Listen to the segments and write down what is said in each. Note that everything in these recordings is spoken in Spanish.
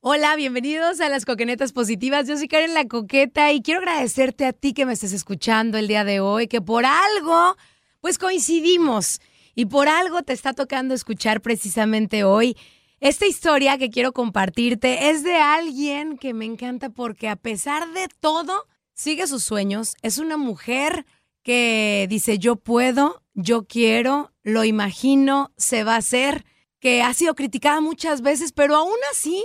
Hola, bienvenidos a las Coquenetas Positivas. Yo soy Karen La Coqueta y quiero agradecerte a ti que me estés escuchando el día de hoy, que por algo, pues coincidimos y por algo te está tocando escuchar precisamente hoy. Esta historia que quiero compartirte es de alguien que me encanta porque a pesar de todo, sigue sus sueños. Es una mujer que dice yo puedo, yo quiero, lo imagino, se va a hacer, que ha sido criticada muchas veces, pero aún así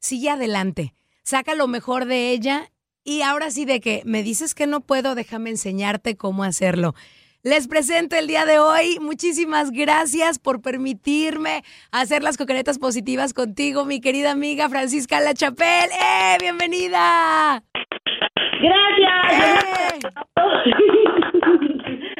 sigue adelante, saca lo mejor de ella y ahora sí de que me dices que no puedo, déjame enseñarte cómo hacerlo. Les presento el día de hoy. Muchísimas gracias por permitirme hacer las coquenetas positivas contigo, mi querida amiga Francisca La Chapelle. ¡Eh! ¡Bienvenida! Gracias.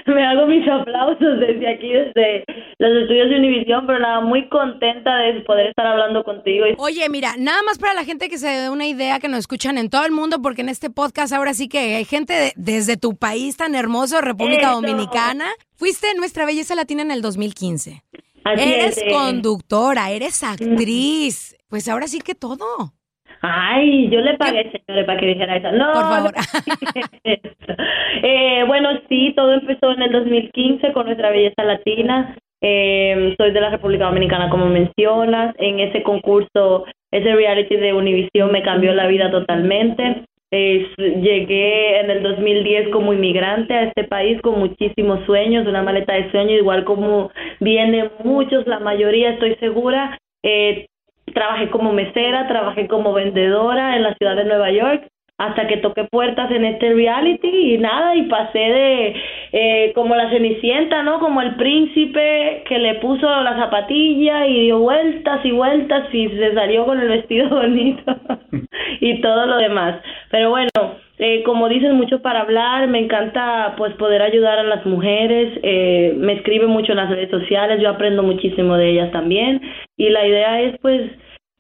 Me hago mis aplausos desde aquí, desde los estudios de Univisión, pero nada, muy contenta de poder estar hablando contigo. Oye, mira, nada más para la gente que se dé una idea, que nos escuchan en todo el mundo, porque en este podcast ahora sí que hay gente de- desde tu país tan hermoso, República Eso. Dominicana. Fuiste nuestra belleza latina en el 2015. Así eres es, eh. conductora, eres actriz. Pues ahora sí que todo. Ay, yo le pagué, señores, para que dijera eso. No, Por favor. Eh, bueno, sí, todo empezó en el 2015 con nuestra belleza latina. Eh, soy de la República Dominicana, como mencionas. En ese concurso, ese reality de Univision me cambió la vida totalmente. Eh, llegué en el 2010 como inmigrante a este país con muchísimos sueños, una maleta de sueños, igual como vienen muchos, la mayoría estoy segura. Eh, trabajé como mesera, trabajé como vendedora en la ciudad de Nueva York hasta que toqué puertas en este reality y nada, y pasé de eh, como la cenicienta, ¿no? Como el príncipe que le puso la zapatilla y dio vueltas y vueltas y se salió con el vestido bonito y todo lo demás. Pero bueno, eh, como dices, mucho para hablar, me encanta pues poder ayudar a las mujeres, eh, me escriben mucho en las redes sociales, yo aprendo muchísimo de ellas también y la idea es pues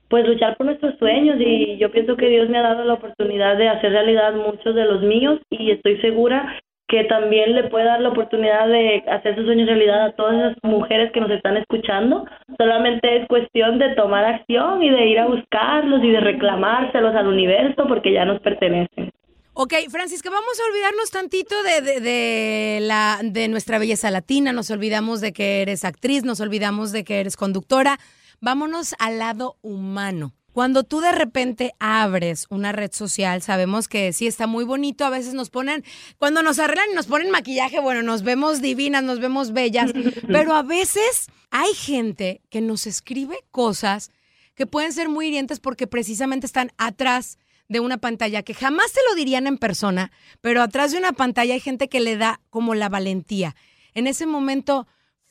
pues luchar por nuestros sueños y yo pienso que Dios me ha dado la oportunidad de hacer realidad muchos de los míos y estoy segura que también le puede dar la oportunidad de hacer sus sueños realidad a todas esas mujeres que nos están escuchando. Solamente es cuestión de tomar acción y de ir a buscarlos y de reclamárselos al universo porque ya nos pertenecen. Ok, Francisca, vamos a olvidarnos tantito de, de, de la, de nuestra belleza latina, nos olvidamos de que eres actriz, nos olvidamos de que eres conductora. Vámonos al lado humano. Cuando tú de repente abres una red social, sabemos que sí está muy bonito, a veces nos ponen, cuando nos arreglan y nos ponen maquillaje, bueno, nos vemos divinas, nos vemos bellas, pero a veces hay gente que nos escribe cosas que pueden ser muy hirientes porque precisamente están atrás de una pantalla, que jamás te lo dirían en persona, pero atrás de una pantalla hay gente que le da como la valentía. En ese momento,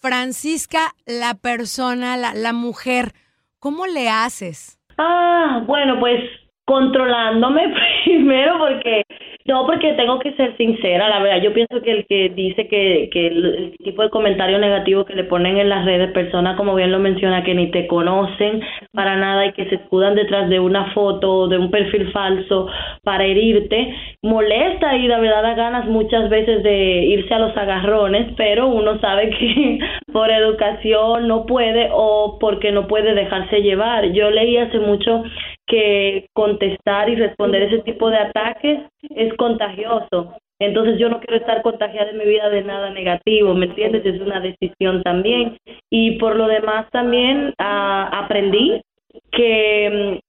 Francisca, la persona, la, la mujer, ¿cómo le haces? Ah, bueno, pues controlándome primero porque no, porque tengo que ser sincera, la verdad, yo pienso que el que dice que, que el, tipo de comentario negativo que le ponen en las redes, personas como bien lo menciona, que ni te conocen para nada y que se escudan detrás de una foto o de un perfil falso para herirte, molesta y la verdad da ganas muchas veces de irse a los agarrones, pero uno sabe que por educación no puede o porque no puede dejarse llevar. Yo leí hace mucho que contestar y responder ese tipo de ataques es contagioso. Entonces yo no quiero estar contagiada en mi vida de nada negativo, ¿me entiendes? Es una decisión también. Y por lo demás también ah, aprendí que,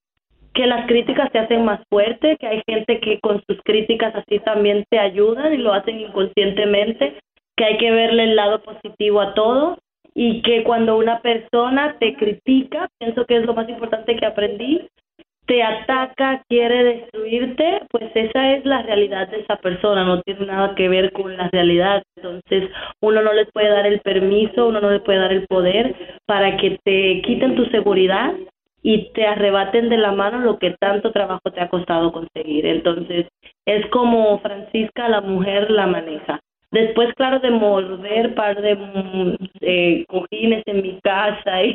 que las críticas te hacen más fuerte, que hay gente que con sus críticas así también te ayudan y lo hacen inconscientemente, que hay que verle el lado positivo a todo y que cuando una persona te critica, pienso que es lo más importante que aprendí, te ataca, quiere destruirte, pues esa es la realidad de esa persona, no tiene nada que ver con la realidad. Entonces, uno no les puede dar el permiso, uno no le puede dar el poder para que te quiten tu seguridad y te arrebaten de la mano lo que tanto trabajo te ha costado conseguir. Entonces, es como Francisca, la mujer, la maneja. Después, claro, de morder par de mm, eh, cojines en mi casa y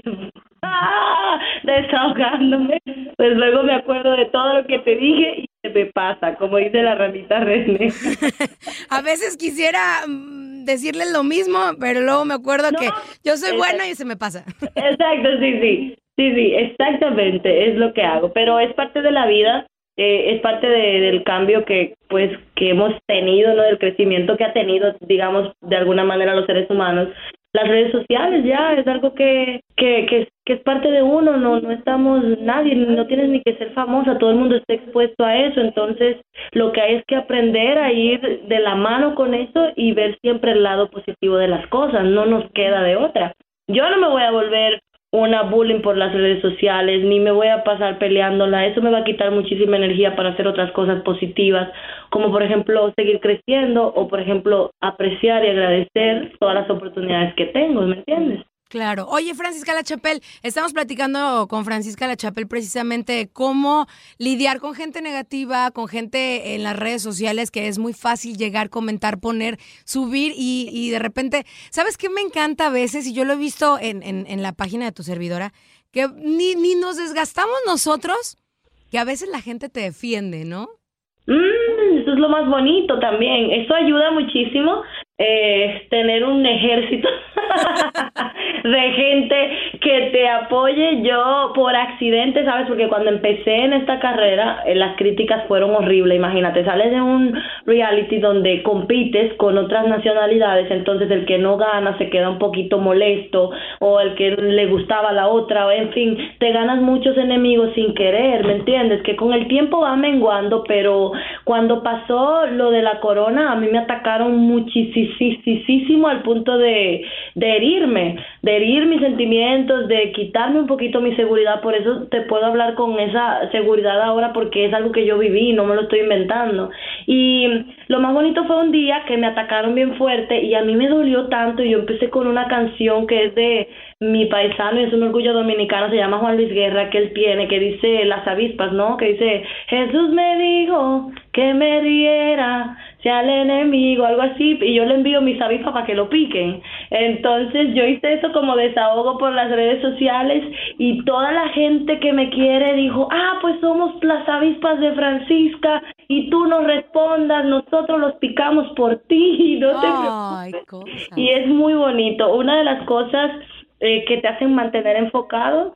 ¡ah! desahogándome, pues luego me acuerdo de todo lo que te dije y se me pasa, como dice la ramita René. A veces quisiera mm, decirle lo mismo, pero luego me acuerdo que yo soy buena y se me pasa. Exacto, sí, sí. Sí, sí, exactamente, es lo que hago, pero es parte de la vida eh, es parte de, del cambio que pues que hemos tenido, ¿no? Del crecimiento que ha tenido, digamos, de alguna manera los seres humanos. Las redes sociales ya es algo que, que, que, que es parte de uno, no, no estamos nadie, no tienes ni que ser famosa, todo el mundo está expuesto a eso, entonces lo que hay es que aprender a ir de la mano con eso y ver siempre el lado positivo de las cosas, no nos queda de otra. Yo no me voy a volver una bullying por las redes sociales, ni me voy a pasar peleándola. Eso me va a quitar muchísima energía para hacer otras cosas positivas, como por ejemplo seguir creciendo o por ejemplo apreciar y agradecer todas las oportunidades que tengo, ¿me entiendes? Claro. Oye, Francisca Lachapel, estamos platicando con Francisca Lachapel precisamente cómo lidiar con gente negativa, con gente en las redes sociales, que es muy fácil llegar, comentar, poner, subir y, y de repente, ¿sabes qué me encanta a veces? Y yo lo he visto en, en, en la página de tu servidora, que ni, ni nos desgastamos nosotros, que a veces la gente te defiende, ¿no? Mm, eso es lo más bonito también. Eso ayuda muchísimo eh, tener un ejército de gente que te apoye. Yo por accidente, ¿sabes? Porque cuando empecé en esta carrera, eh, las críticas fueron horribles. Imagínate, sales de un reality donde compites con otras nacionalidades, entonces el que no gana se queda un poquito molesto o el que le gustaba la otra, o en fin, te ganas muchos enemigos sin querer, ¿me entiendes? Que con el tiempo va menguando, pero cuando pasó lo de la corona, a mí me atacaron muchísimo al punto de, de herirme, de herir mis sentimientos, de quitarme un poquito mi seguridad. Por eso te puedo hablar con esa seguridad ahora porque es algo que yo viví, no me lo estoy inventando. Y lo más bonito fue un día que me atacaron bien fuerte y a mí me dolió tanto y yo empecé con una canción que es de mi paisano y es un orgullo dominicano, se llama Juan Luis Guerra, que él tiene, que dice las avispas, ¿no? Que dice, Jesús me dijo que me riera, sea el enemigo, algo así, y yo le envío mis avispas para que lo piquen. Entonces yo hice eso como desahogo por las redes sociales y toda la gente que me quiere dijo, ah, pues somos las avispas de Francisca y tú nos respondas, nosotros los picamos por ti, no te Ay, Y es muy bonito. Una de las cosas eh, que te hacen mantener enfocado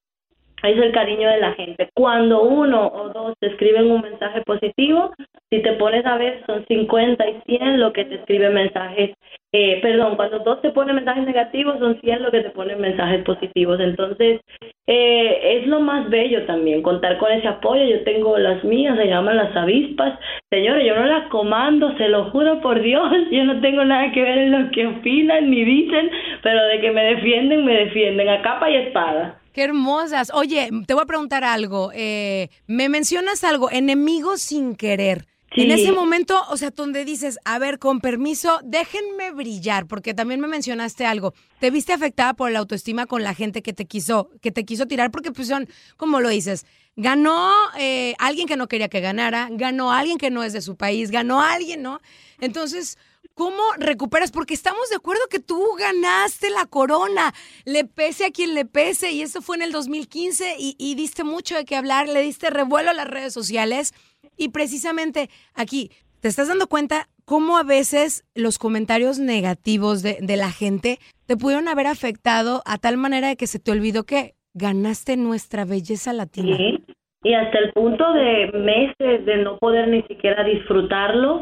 es el cariño de la gente. Cuando uno o dos te escriben un mensaje positivo, si te pones a ver, son 50 y 100 lo que te escriben mensajes, eh, perdón, cuando dos te ponen mensajes negativos, son 100 lo que te ponen mensajes positivos. Entonces, eh, es lo más bello también, contar con ese apoyo. Yo tengo las mías, se llaman las avispas. Señores, yo no las comando, se lo juro por Dios, yo no tengo nada que ver en lo que opinan ni dicen, pero de que me defienden, me defienden a capa y espada. Qué hermosas. Oye, te voy a preguntar algo. Eh, me mencionas algo, enemigos sin querer. En ese momento, o sea, donde dices, a ver, con permiso, déjenme brillar, porque también me mencionaste algo. Te viste afectada por la autoestima con la gente que te quiso, que te quiso tirar, porque pues son, como lo dices, ganó eh, alguien que no quería que ganara, ganó alguien que no es de su país, ganó alguien, ¿no? Entonces, ¿cómo recuperas? Porque estamos de acuerdo que tú ganaste la corona, le pese a quien le pese, y eso fue en el 2015, y, y diste mucho de qué hablar, le diste revuelo a las redes sociales. Y precisamente aquí, ¿te estás dando cuenta cómo a veces los comentarios negativos de, de, la gente te pudieron haber afectado a tal manera de que se te olvidó que ganaste nuestra belleza latina? Sí. Y hasta el punto de meses de no poder ni siquiera disfrutarlo,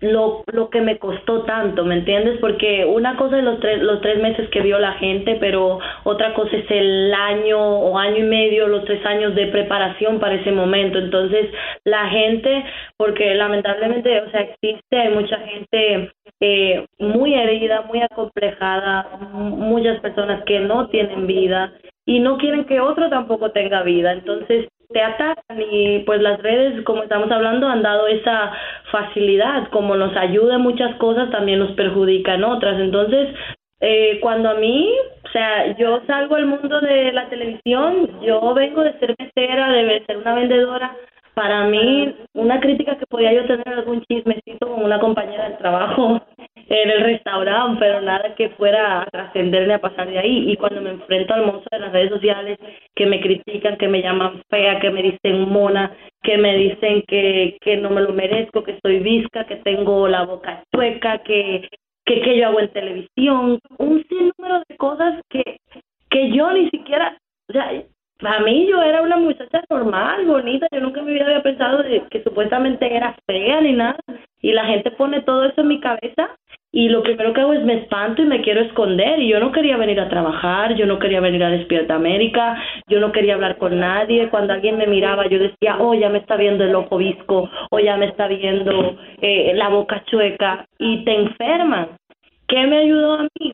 lo, lo que me costó tanto, ¿me entiendes? Porque una cosa es los tres, los tres meses que vio la gente, pero otra cosa es el año o año y medio, los tres años de preparación para ese momento. Entonces, la gente, porque lamentablemente, o sea, existe, mucha gente eh, muy herida, muy acomplejada, muchas personas que no tienen vida y no quieren que otro tampoco tenga vida. Entonces, te atacan y pues las redes, como estamos hablando, han dado esa facilidad, como nos ayuda en muchas cosas, también nos perjudica en otras. Entonces, eh, cuando a mí, o sea, yo salgo al mundo de la televisión, yo vengo de ser mesera, de ser una vendedora, para mí, una crítica que podía yo tener algún chismecito con una compañera del trabajo en el restaurante, pero nada que fuera a trascenderme a pasar de ahí. Y cuando me enfrento al monstruo de las redes sociales, que me critican, que me llaman fea, que me dicen mona, que me dicen que, que no me lo merezco, que soy visca, que tengo la boca chueca, que, que, que yo hago en televisión, un sinnúmero de cosas que, que yo ni siquiera, o sea, para mí yo era una muchacha normal, bonita, yo nunca en mi vida había pensado de que supuestamente era fea ni nada, y la gente pone todo eso en mi cabeza y lo primero que hago es me espanto y me quiero esconder y yo no quería venir a trabajar, yo no quería venir a Despierta América, yo no quería hablar con nadie, cuando alguien me miraba yo decía, oh, ya me está viendo el ojo visco, o ya me está viendo eh, la boca chueca, y te enferman. ¿Qué me ayudó a mí?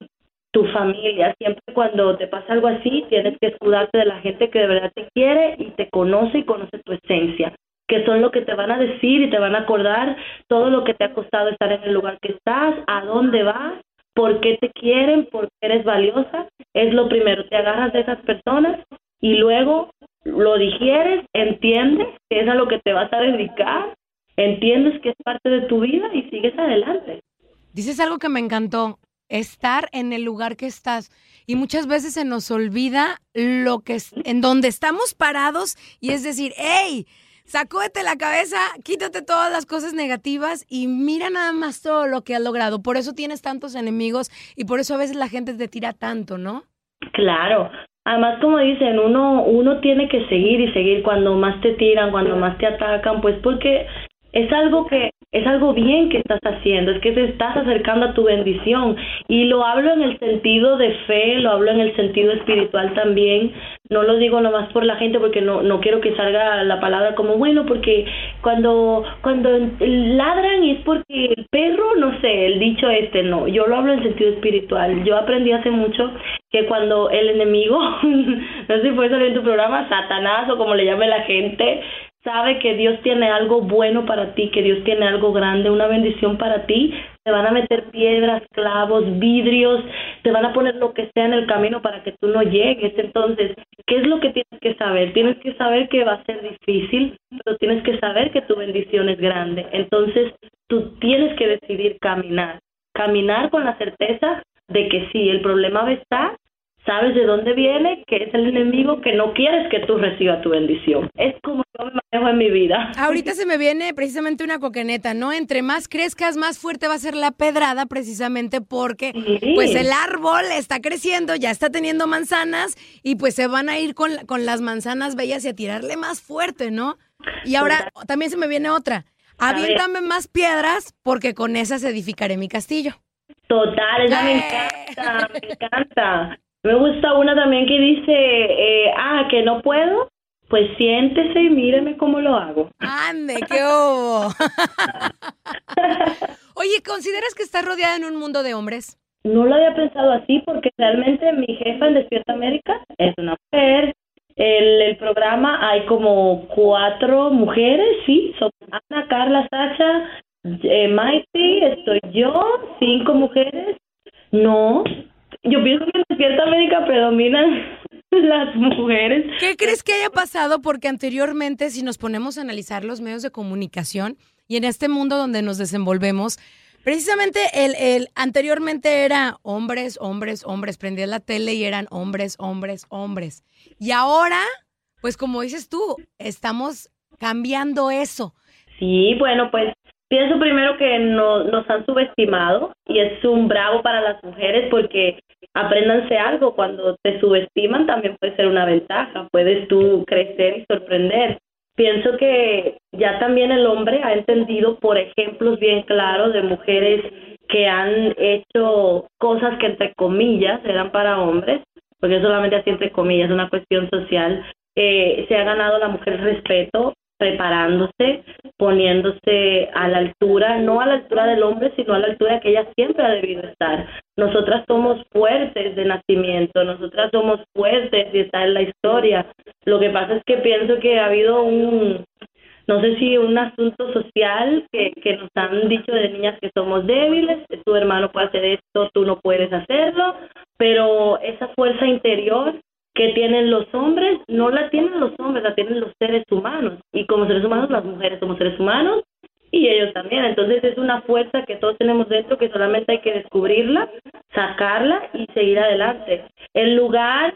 tu familia. Siempre cuando te pasa algo así, tienes que escudarte de la gente que de verdad te quiere y te conoce y conoce tu esencia, que son lo que te van a decir y te van a acordar todo lo que te ha costado estar en el lugar que estás, a dónde vas, por qué te quieren, por qué eres valiosa. Es lo primero, te agarras de esas personas y luego lo digieres, entiendes que es a lo que te vas a dedicar, entiendes que es parte de tu vida y sigues adelante. Dices algo que me encantó estar en el lugar que estás. Y muchas veces se nos olvida lo que es, en donde estamos parados y es decir, hey, sacúdete la cabeza, quítate todas las cosas negativas y mira nada más todo lo que has logrado. Por eso tienes tantos enemigos y por eso a veces la gente te tira tanto, ¿no? Claro. Además, como dicen, uno, uno tiene que seguir y seguir cuando más te tiran, cuando más te atacan, pues porque es algo que es algo bien que estás haciendo, es que te estás acercando a tu bendición. Y lo hablo en el sentido de fe, lo hablo en el sentido espiritual también. No lo digo nomás por la gente porque no, no quiero que salga la palabra como bueno, porque cuando, cuando ladran es porque el perro, no sé, el dicho este, no. Yo lo hablo en sentido espiritual. Yo aprendí hace mucho que cuando el enemigo, no sé si fue salir en tu programa, Satanás o como le llame la gente, sabe que Dios tiene algo bueno para ti, que Dios tiene algo grande, una bendición para ti, te van a meter piedras, clavos, vidrios, te van a poner lo que sea en el camino para que tú no llegues. Entonces, ¿qué es lo que tienes que saber? Tienes que saber que va a ser difícil, pero tienes que saber que tu bendición es grande. Entonces, tú tienes que decidir caminar, caminar con la certeza de que sí, el problema estar, sabes de dónde viene, que es el enemigo que no quieres que tú recibas tu bendición. Es como yo me manejo en mi vida. Ahorita se me viene precisamente una coqueneta, ¿no? Entre más crezcas, más fuerte va a ser la pedrada, precisamente porque pues el árbol está creciendo, ya está teniendo manzanas y pues se van a ir con, con las manzanas bellas y a tirarle más fuerte, ¿no? Y ahora también se me viene otra. Aviéntame más piedras porque con esas edificaré mi castillo. Total, esa me ¡Eh! encanta, me encanta. Me gusta una también que dice, eh, ah, que no puedo, pues siéntese y míreme cómo lo hago. Ande, qué hubo. Oye, ¿consideras que estás rodeada en un mundo de hombres? No lo había pensado así porque realmente mi jefa en Despierta América es una mujer, el, el programa hay como cuatro mujeres, sí, son Ana, Carla, Sacha, eh, Maite, estoy yo, cinco mujeres. No, yo pienso que en Despierta América predominan las mujeres. ¿Qué crees que haya pasado? Porque anteriormente, si nos ponemos a analizar los medios de comunicación y en este mundo donde nos desenvolvemos, precisamente el, el anteriormente era hombres, hombres, hombres, prendías la tele y eran hombres, hombres, hombres. Y ahora, pues como dices tú, estamos cambiando eso. Sí, bueno, pues pienso primero que no, nos han subestimado y es un bravo para las mujeres porque apréndanse algo, cuando te subestiman también puede ser una ventaja, puedes tú crecer y sorprender. Pienso que ya también el hombre ha entendido por ejemplos bien claros de mujeres que han hecho cosas que entre comillas eran para hombres, porque solamente así entre comillas es una cuestión social, eh, se ha ganado la mujer respeto preparándose, poniéndose a la altura, no a la altura del hombre, sino a la altura que ella siempre ha debido estar. Nosotras somos fuertes de nacimiento, nosotras somos fuertes y está en la historia. Lo que pasa es que pienso que ha habido un, no sé si un asunto social que, que nos han dicho de niñas que somos débiles, tu hermano puede hacer esto, tú no puedes hacerlo, pero esa fuerza interior que tienen los hombres, no la tienen los hombres, la tienen los seres humanos. Y como seres humanos, las mujeres somos seres humanos y ellos también. Entonces es una fuerza que todos tenemos dentro que solamente hay que descubrirla, sacarla y seguir adelante. El lugar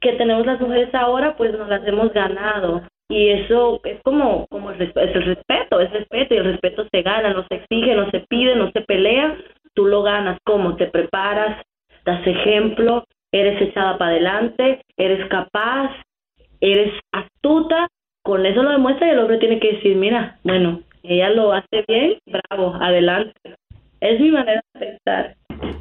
que tenemos las mujeres ahora, pues nos las hemos ganado. Y eso es como, como el, es el respeto, es respeto y el respeto se gana, no se exige, no se pide, no se pelea, tú lo ganas, ¿cómo? Te preparas, das ejemplo, eres echada para adelante, eres capaz, eres astuta, con eso lo demuestra y el hombre tiene que decir, mira, bueno, ella lo hace bien, bravo, adelante. Es mi manera de pensar.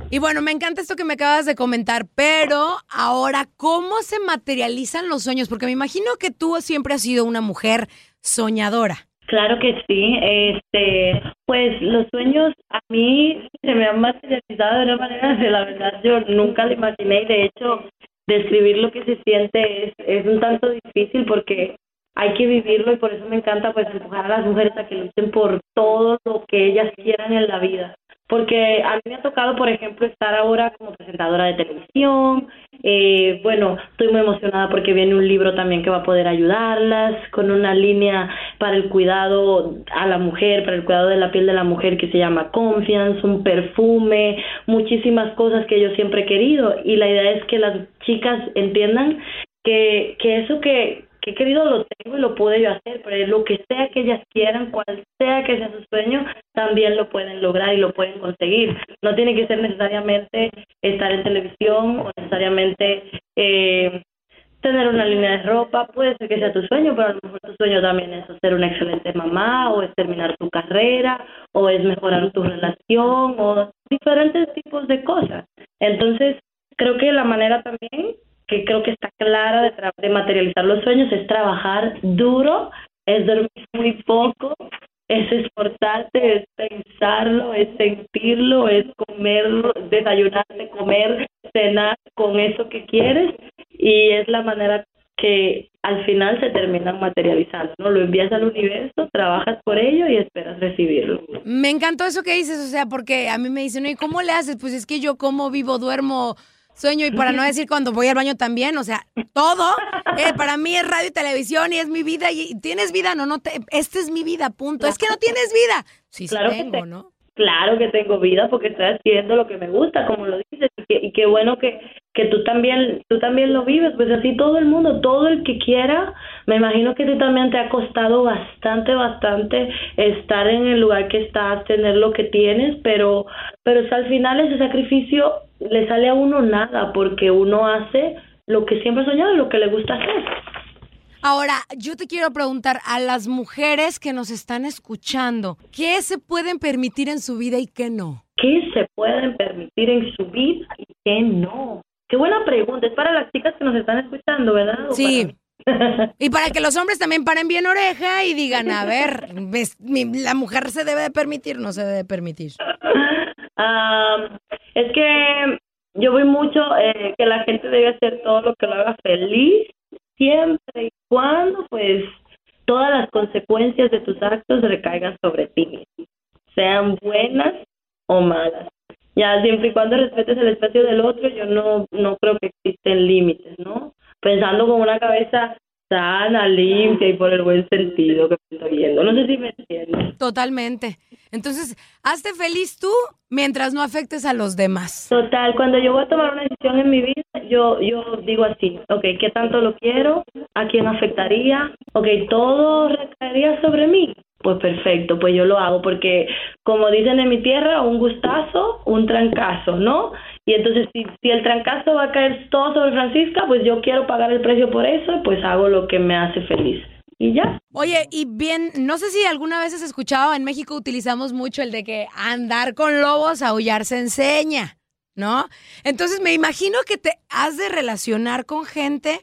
Y bueno, me encanta esto que me acabas de comentar, pero ahora, ¿cómo se materializan los sueños? Porque me imagino que tú siempre has sido una mujer soñadora. Claro que sí, este, pues los sueños a mí se me han materializado de una manera que la verdad yo nunca lo imaginé y de hecho describir lo que se siente es, es un tanto difícil porque hay que vivirlo y por eso me encanta pues empujar a las mujeres a que luchen por todo lo que ellas quieran en la vida porque a mí me ha tocado, por ejemplo, estar ahora como presentadora de televisión. Eh, bueno, estoy muy emocionada porque viene un libro también que va a poder ayudarlas con una línea para el cuidado a la mujer, para el cuidado de la piel de la mujer que se llama Confiance, un perfume, muchísimas cosas que yo siempre he querido. Y la idea es que las chicas entiendan que, que eso que, que querido lo tengo y lo puedo yo hacer, pero lo que sea que ellas quieran, cual sea que sea su sueño, también lo pueden lograr y lo pueden conseguir. No tiene que ser necesariamente estar en televisión o necesariamente eh, tener una línea de ropa, puede ser que sea tu sueño, pero a lo mejor tu sueño también es ser una excelente mamá o es terminar tu carrera o es mejorar tu relación o diferentes tipos de cosas. Entonces, creo que la manera también que creo que está clara de, de materializar los sueños es trabajar duro, es dormir muy poco, es esforzarte, es pensarlo, es sentirlo, es comer, desayunarte, comer, cenar con eso que quieres y es la manera que al final se terminan materializando, ¿no? Lo envías al universo, trabajas por ello y esperas recibirlo. Me encantó eso que dices, o sea, porque a mí me dicen, ¿y cómo le haces? Pues es que yo como vivo, duermo, sueño y para no decir cuando voy al baño también, o sea, todo eh, para mí es radio y televisión y es mi vida y tienes vida, no, no, te, esta es mi vida, punto. Es que no tienes vida. Sí, sí tengo, ¿no? Claro que tengo vida porque estoy haciendo lo que me gusta, como lo dices, y, qué bueno que, que tú también tú también lo vives, pues así todo el mundo, todo el que quiera, me imagino que tú también te ha costado bastante, bastante estar en el lugar que estás, tener lo que tienes, pero pero al final ese sacrificio le sale a uno nada porque uno hace lo que siempre ha soñado, lo que le gusta hacer. Ahora, yo te quiero preguntar a las mujeres que nos están escuchando, ¿qué se pueden permitir en su vida y qué no? ¿Qué se pueden permitir en su vida y qué no? Qué buena pregunta. Es para las chicas que nos están escuchando, ¿verdad? Sí. y para que los hombres también paren bien oreja y digan, a ver, la mujer se debe de permitir, no se debe permitir. es que yo voy mucho eh, que la gente debe hacer todo lo que lo haga feliz siempre y cuando, pues, todas las consecuencias de tus actos recaigan sobre ti mismo, sean buenas o malas. Ya siempre y cuando respetes el espacio del otro, yo no, no creo que existen límites, ¿no? Pensando con una cabeza sana, limpia y por el buen sentido que estoy viendo. No sé si me entiendes. Totalmente. Entonces, hazte feliz tú mientras no afectes a los demás. Total, cuando yo voy a tomar una decisión en mi vida, yo, yo digo así, ok, ¿qué tanto lo quiero? ¿A quién afectaría? Ok, todo recaería sobre mí. Pues perfecto, pues yo lo hago porque como dicen en mi tierra, un gustazo, un trancazo, ¿no? Y entonces si, si el trancazo va a caer todo sobre Francisca, pues yo quiero pagar el precio por eso, pues hago lo que me hace feliz. Y ya. Oye, y bien, no sé si alguna vez has escuchado, en México utilizamos mucho el de que andar con lobos, aullar se enseña, ¿no? Entonces me imagino que te has de relacionar con gente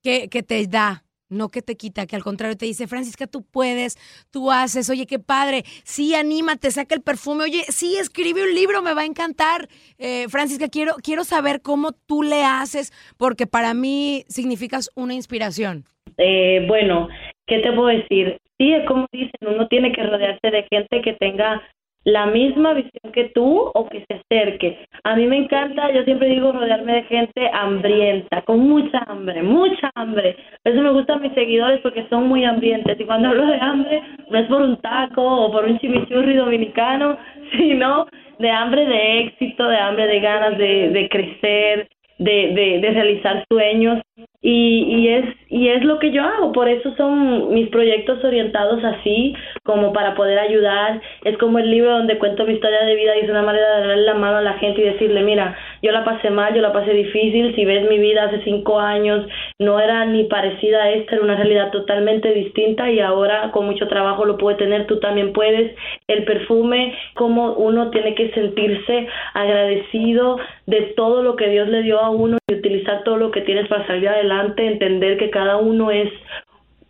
que, que te da, no que te quita, que al contrario te dice, Francisca, tú puedes, tú haces, oye, qué padre, sí, anímate, saca el perfume, oye, sí, escribe un libro, me va a encantar. Eh, Francisca, quiero, quiero saber cómo tú le haces, porque para mí significas una inspiración. Eh, bueno, ¿qué te puedo decir? Sí, es como dicen, uno tiene que rodearse de gente que tenga la misma visión que tú o que se acerque. A mí me encanta, yo siempre digo rodearme de gente hambrienta, con mucha hambre, mucha hambre. Por eso me gustan mis seguidores porque son muy hambrientes. Y cuando hablo de hambre, no es por un taco o por un chimichurri dominicano, sino de hambre de éxito, de hambre de ganas de, de crecer, de, de, de realizar sueños y, y es y es lo que yo hago. Por eso son mis proyectos orientados así como para poder ayudar. Es como el libro donde cuento mi historia de vida y es una manera de darle la mano a la gente y decirle mira yo la pasé mal yo la pasé difícil. Si ves mi vida hace cinco años no era ni parecida a esta era una realidad totalmente distinta y ahora con mucho trabajo lo puede tener. Tú también puedes el perfume como uno tiene que sentirse agradecido de todo lo que Dios le dio a uno y utilizar todo lo que tienes para salir adelante, entender que cada uno es,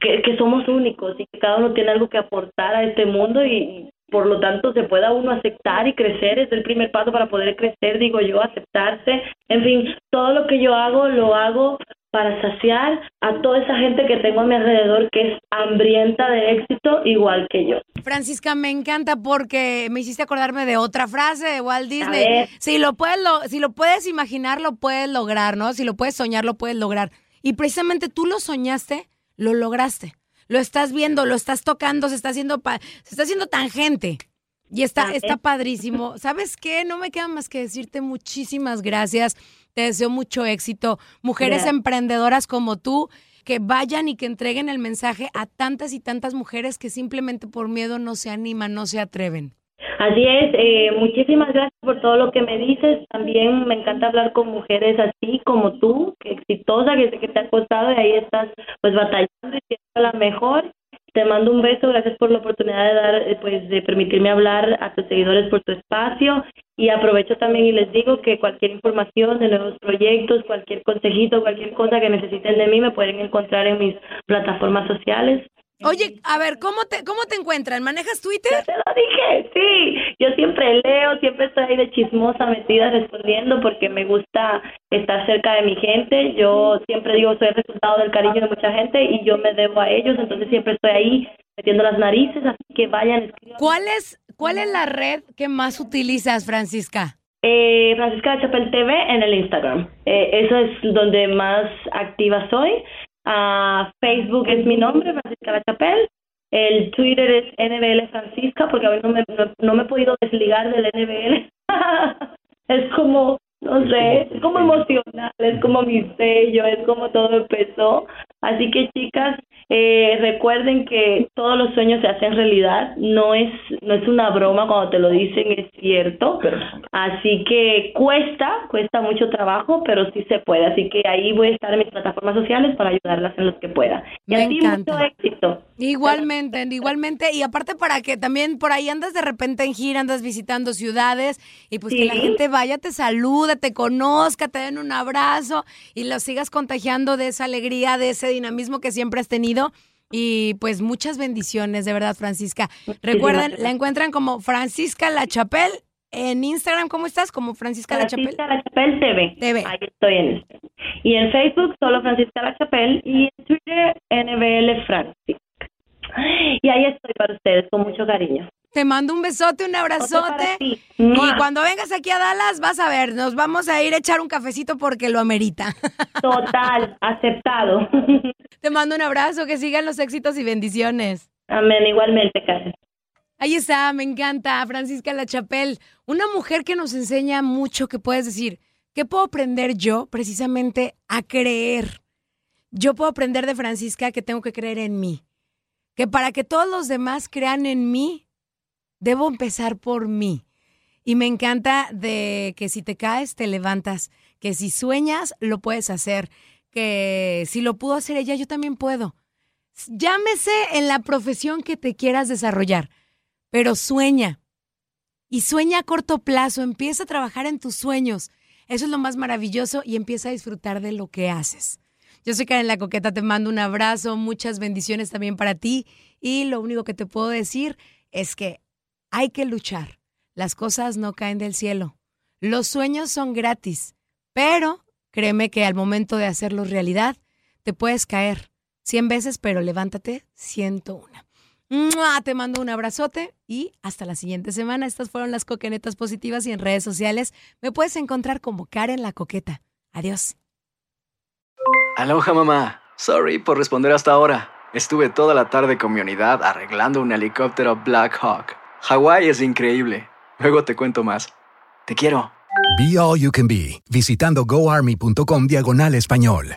que, que somos únicos y que cada uno tiene algo que aportar a este mundo y por lo tanto se pueda uno aceptar y crecer, es el primer paso para poder crecer, digo yo, aceptarse, en fin, todo lo que yo hago lo hago para saciar a toda esa gente que tengo a mi alrededor que es hambrienta de éxito igual que yo. Francisca, me encanta porque me hiciste acordarme de otra frase de Walt. Disney. Si lo puedes, lo, si lo puedes imaginar, lo puedes lograr, ¿no? Si lo puedes soñar, lo puedes lograr. Y precisamente tú lo soñaste, lo lograste. Lo estás viendo, lo estás tocando, se está haciendo, pa- se está haciendo tangente. Y está, está padrísimo. ¿Sabes qué? No me queda más que decirte muchísimas gracias. Te deseo mucho éxito. Mujeres Gracias. emprendedoras como tú, que vayan y que entreguen el mensaje a tantas y tantas mujeres que simplemente por miedo no se animan, no se atreven. Así es, eh, muchísimas gracias por todo lo que me dices. También me encanta hablar con mujeres así como tú, que exitosa, que sé que te ha costado y ahí estás pues batallando y siendo la mejor. Te mando un beso, gracias por la oportunidad de dar, eh, pues de permitirme hablar a tus seguidores por tu espacio y aprovecho también y les digo que cualquier información de nuevos proyectos, cualquier consejito, cualquier cosa que necesiten de mí me pueden encontrar en mis plataformas sociales. Oye, a ver, ¿cómo te, cómo te encuentran? ¿Manejas Twitter? Ya te lo dije, sí. Yo siempre leo, siempre estoy ahí de chismosa metida respondiendo porque me gusta estar cerca de mi gente. Yo siempre digo, soy el resultado del cariño de mucha gente y yo me debo a ellos, entonces siempre estoy ahí metiendo las narices, así que vayan, escriban. ¿Cuál es, ¿Cuál es la red que más utilizas, Francisca? Eh, Francisca de Chapel TV en el Instagram. Eh, eso es donde más activa soy. Ah, Facebook es mi nombre, Francisca La Chapel. El Twitter es NBL Francisca, porque a ver, no me, no, no me he podido desligar del NBL. es como, no sé, es como emocional, es como mi sello, es como todo empezó. Así que chicas, eh, recuerden que todos los sueños se hacen realidad, no es, no es una broma cuando te lo dicen, es cierto. Así que cuesta, cuesta mucho trabajo, pero sí se puede. Así que ahí voy a estar en mis plataformas sociales para ayudarlas en los que pueda. Y Me a ti encanta. mucho éxito. Igualmente, igualmente. Y aparte para que también por ahí andas de repente en gira, andas visitando ciudades y pues que la gente vaya, te salude, te conozca, te den un abrazo y lo sigas contagiando de esa alegría, de ese dinamismo que siempre has tenido. Y pues muchas bendiciones, de verdad, Francisca. Recuerden, la encuentran como Francisca La Chapel En Instagram, ¿cómo estás? Como Francisca La Chapel. Francisca La Chapel TV. TV. Ahí estoy en Instagram. Y en Facebook, solo Francisca La Chapel. Y en Twitter, NBL Francisca. Y ahí estoy para ustedes, con mucho cariño. Te mando un besote, un abrazote. Y cuando vengas aquí a Dallas, vas a ver, nos vamos a ir a echar un cafecito porque lo amerita. Total, aceptado. Te mando un abrazo, que sigan los éxitos y bendiciones. Amén, igualmente, Karen. Ahí está, me encanta, Francisca La Chapel, una mujer que nos enseña mucho, que puedes decir, ¿qué puedo aprender yo precisamente a creer? Yo puedo aprender de Francisca que tengo que creer en mí, que para que todos los demás crean en mí, debo empezar por mí. Y me encanta de que si te caes, te levantas, que si sueñas, lo puedes hacer, que si lo pudo hacer ella, yo también puedo. Llámese en la profesión que te quieras desarrollar, pero sueña. Y sueña a corto plazo, empieza a trabajar en tus sueños. Eso es lo más maravilloso y empieza a disfrutar de lo que haces. Yo soy Karen La Coqueta, te mando un abrazo, muchas bendiciones también para ti y lo único que te puedo decir es que hay que luchar. Las cosas no caen del cielo. Los sueños son gratis, pero créeme que al momento de hacerlos realidad, te puedes caer cien veces, pero levántate 101. ¡Mua! Te mando un abrazote y hasta la siguiente semana. Estas fueron las coquenetas positivas y en redes sociales me puedes encontrar como Karen la Coqueta. Adiós. Aloha mamá. Sorry por responder hasta ahora. Estuve toda la tarde con mi unidad arreglando un helicóptero Black Hawk. Hawái es increíble. Luego te cuento más. Te quiero. Be All You Can Be, visitando goarmy.com diagonal español.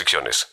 restricciones.